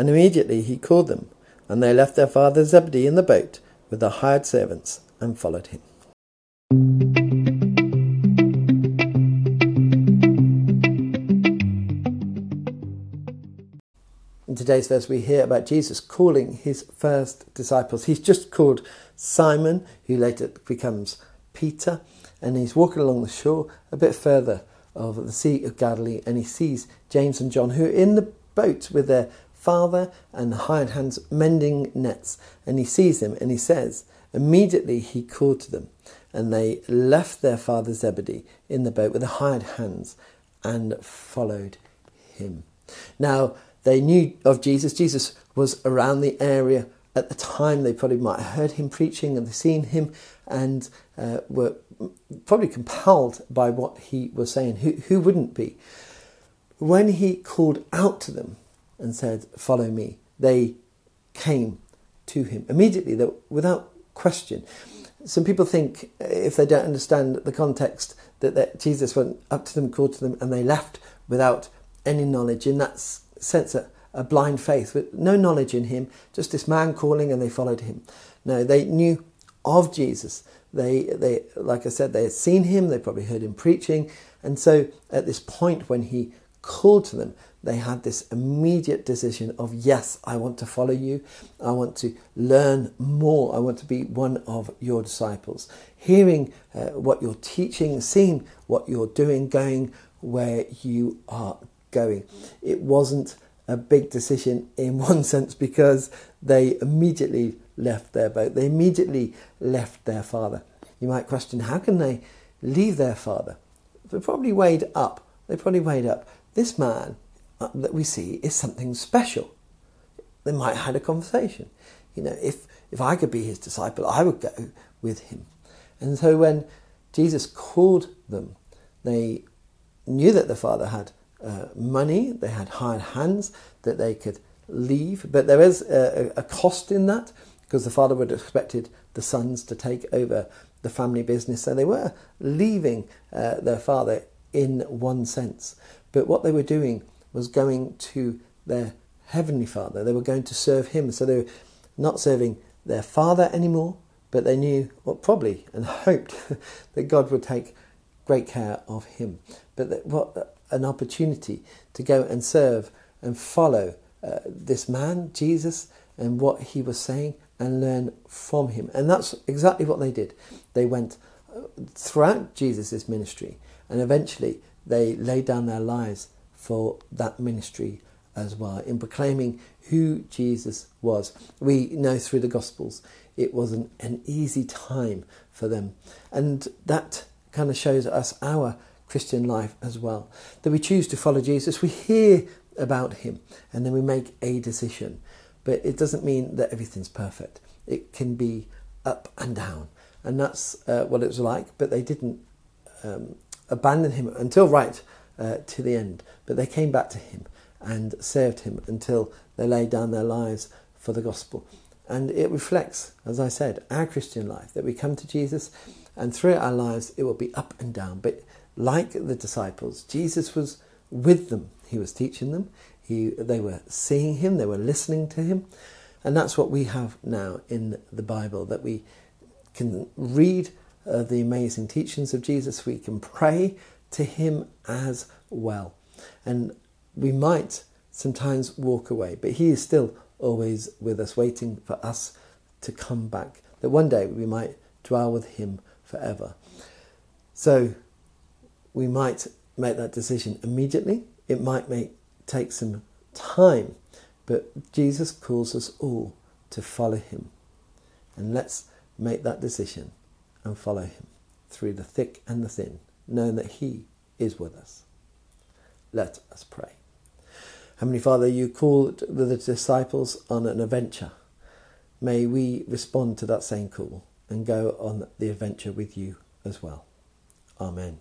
And immediately he called them, and they left their father Zebedee in the boat with the hired servants and followed him. In today's verse, we hear about Jesus calling his first disciples. He's just called Simon, who later becomes Peter, and he's walking along the shore a bit further of the Sea of Galilee, and he sees James and John, who are in the boat with their father and hired hands mending nets. And he sees them and he says, Immediately he called to them, and they left their father Zebedee in the boat with the hired hands and followed him. Now, they knew of Jesus. Jesus was around the area at the time. They probably might have heard him preaching and seen him and uh, were probably compelled by what he was saying. Who, who wouldn't be? When he called out to them and said, Follow me, they came to him immediately, without question. Some people think, uh, if they don't understand the context, that, that Jesus went up to them, called to them, and they left without any knowledge. In that sense, a, a blind faith, with no knowledge in him, just this man calling, and they followed him. No, they knew of Jesus. They, they, like I said, they had seen him. They probably heard him preaching, and so at this point when he called to them, they had this immediate decision of, yes, I want to follow you. I want to learn more. I want to be one of your disciples. Hearing uh, what you're teaching, seeing what you're doing, going where you are going. It wasn't a big decision in one sense because they immediately left their boat. They immediately left their father. You might question, how can they leave their father? They probably weighed up. They probably weighed up. This man uh, that we see is something special. They might have had a conversation. You know, if, if I could be his disciple, I would go with him. And so when Jesus called them, they knew that the Father had uh, money, they had hired hands, that they could leave. But there is a, a cost in that because the Father would have expected the sons to take over the family business. So they were leaving uh, their Father in one sense. But what they were doing was going to their heavenly Father. They were going to serve Him. So they were not serving their Father anymore, but they knew, well, probably, and hoped that God would take great care of Him. But that, what an opportunity to go and serve and follow uh, this man, Jesus, and what he was saying and learn from him. And that's exactly what they did. They went uh, throughout Jesus' ministry and eventually they laid down their lives for that ministry as well, in proclaiming who Jesus was. We know through the Gospels it wasn't an easy time for them. And that kind of shows us our Christian life as well. That we choose to follow Jesus, we hear about him, and then we make a decision. But it doesn't mean that everything's perfect. It can be up and down. And that's uh, what it was like, but they didn't um, abandon him until right uh, to the end. But they came back to him and served him until they laid down their lives for the gospel. And it reflects, as I said, our Christian life that we come to Jesus and through our lives it will be up and down. But like the disciples, Jesus was with them. He was teaching them. He, they were seeing him. They were listening to him. And that's what we have now in the Bible that we can read uh, the amazing teachings of Jesus. We can pray to Him as well. And we might sometimes walk away, but He is still always with us, waiting for us to come back, that one day we might dwell with Him forever. So we might make that decision immediately, it might make, take some time, but Jesus calls us all to follow Him. And let's make that decision and follow Him through the thick and the thin knowing that He is with us. Let us pray. Heavenly Father, you called the disciples on an adventure. May we respond to that same call and go on the adventure with you as well. Amen.